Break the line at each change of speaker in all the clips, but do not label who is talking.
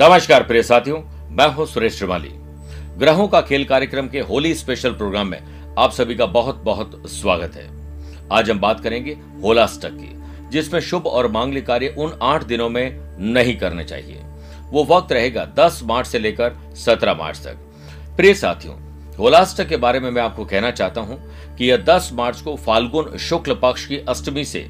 नमस्कार प्रिय साथियों, मैं हूँ सुरेश श्रीमाली। ग्रहों का खेल कार्यक्रम के होली स्पेशल प्रोग्राम में आप सभी का बहुत बहुत स्वागत है। आज हम बात करेंगे होलास्टक की, जिसमें शुभ और मांगलिक कार्य उन आठ दिनों में नहीं करने चाहिए। वो वक्त रहेगा 10 मार्च से लेकर 17 मार्च तक। प्रिय साथियों होलास्टक के बारे में मैं आपको कहना चाहता हूँ कि यह 10 मार्च को फाल्गुन शुक्ल पक्ष की अष्टमी से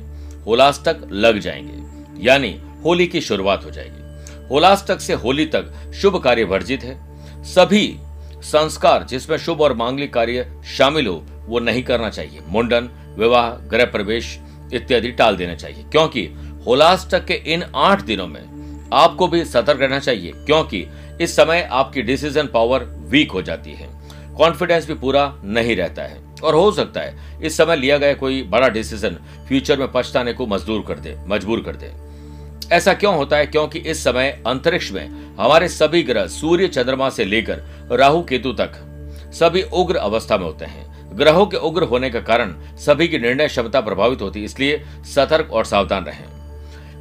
होलाष्टक लग जाएँगे, यानी होली की शुरुआत हो जाएगी। होलाष्टक से होली तक शुभ कार्य वर्जित है। सभी संस्कार जिसमें शुभ और मांगलिक कार्य शामिल हो, वो नहीं करना चाहिए। मुंडन, विवाह गृह प्रवेश इत्यादि टाल देना चाहिए। क्योंकि होलाष्टक के इन आठ दिनों में आपको भी सतर्क रहना चाहिए, क्योंकि इस समय आपकी डिसीज़न पावर वीक हो जाती है। कॉन्फिडेंस भी पूरा नहीं रहता है। और हो सकता है इस समय लिया गया कोई बड़ा डिसीज़न फ्यूचर में पछताने को मजदूर कर दे, मजबूर कर दे। ऐसा क्यों होता है? क्योंकि इस समय अंतरिक्ष में हमारे सभी ग्रह सूर्य चंद्रमा से लेकर राहु केतु तक सभी उग्र अवस्था में होते हैं। ग्रहों के उग्र होने का कारण सभी की निर्णय क्षमता प्रभावित होती है, इसलिए सतर्क और सावधान रहें।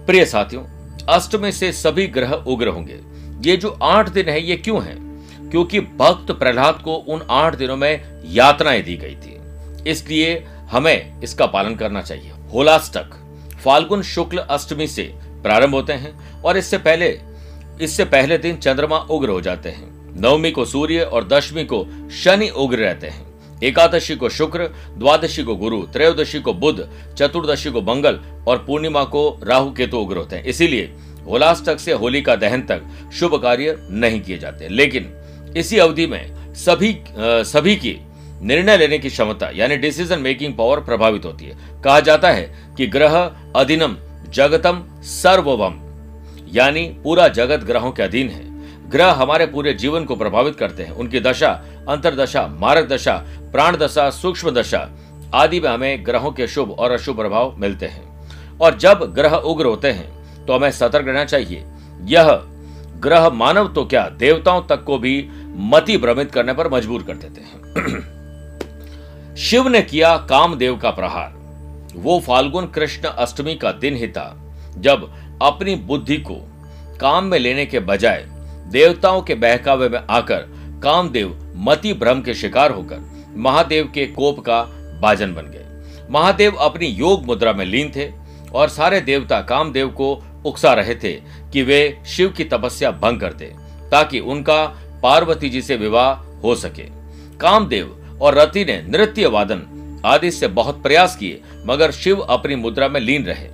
प्रिय साथियों, अष्टमी से सभी ग्रह उग्र होंगे। ये जो आठ दिन है, ये क्यों है? क्योंकि भक्त प्रहलाद को उन आठ दिनों में यातनाएँ दी गई थी। इसलिए हमें इसका पालन करना चाहिए। होलाष्टक, फाल्गुन शुक्ल अष्टमी से प्रारंभ होते हैं और इससे पहले इससे पहले दिन चंद्रमा उग्र हो जाते हैं। नवमी को सूर्य और दशमी को शनि उग्र रहते हैं। एकादशी को शुक्र द्वादशी को गुरु त्रयोदशी को बुध चतुर्दशी को मंगल और पूर्णिमा को राहु केतु उग्र होते हैं। इसीलिए होलाष्टक से होली का दहन तक शुभ कार्य नहीं किए जाते। लेकिन इसी अवधि में सभी आ, सभी की निर्णय लेने की क्षमता यानी डिसीज़न मेकिंग पावर प्रभावित होती है। कहा जाता है कि ग्रह अधिनम जगतम सर्ववम, यानी पूरा जगत ग्रहों के अधीन है। ग्रह हमारे पूरे जीवन को प्रभावित करते हैं। उनकी दशा, अंतरदशा मारक दशा प्राण दशा सूक्ष्म दशा आदि में हमें ग्रहों के शुभ और अशुभ प्रभाव मिलते हैं। और जब ग्रह उग्र होते हैं तो हमें सतर्क रहना चाहिए। यह ग्रह मानव तो क्या देवताओं तक को भी मति भ्रमित करने पर मजबूर कर देते हैं। शिव ने किया कामदेव का प्रहार। वो फाल्गुन कृष्ण अष्टमी का दिन ही था, जब अपनी बुद्धि को काम में लेने के बजाय देवताओं के बहकावे में आकर कामदेव मति भ्रम के शिकार होकर महादेव के कोप का बाजन बन गए। महादेव अपनी योग मुद्रा में लीन थे और सारे देवता कामदेव को उकसा रहे थे कि वे शिव की तपस्या भंग कर दे, ताकि उनका पार्वती जी से विवाह हो सके। कामदेव और रति ने नृत्य वादन आदि से बहुत प्रयास किए, मगर शिव अपनी मुद्रा में लीन रहे।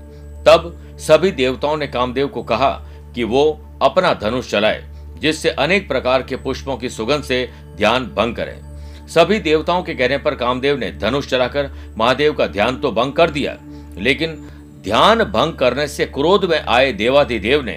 तब सभी देवताओं ने कामदेव को कहा कि वो अपना धनुष चलाए, जिससे अनेक प्रकार के पुष्पों की सुगंध से ध्यान भंग करे। सभी देवताओं के कहने पर कामदेव ने धनुष चलाकर महादेव का ध्यान तो भंग कर दिया, लेकिन ध्यान भंग करने से क्रोध में आए देवाधिदेव ने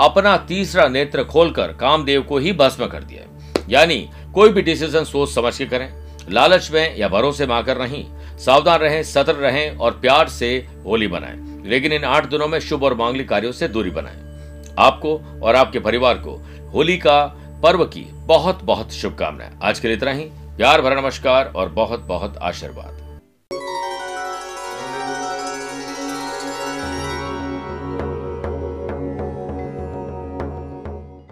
अपना तीसरा नेत्र खोलकर कामदेव को ही भस्म कर दिया। यानी कोई भी डिसीज़न सोच समझ के करें। लालच में या भरोसे में आकर नहीं, सावधान रहें सतर रहें और प्यार से होली बनाएँ लेकिन इन आठ दिनों में शुभ और मांगलिक कार्यों से दूरी बनाएँ। आपको और आपके परिवार को होली का पर्व की बहुत बहुत शुभकामनाएँ। आज के लिए इतना ही। प्यार भरा नमस्कार और बहुत बहुत आशीर्वाद।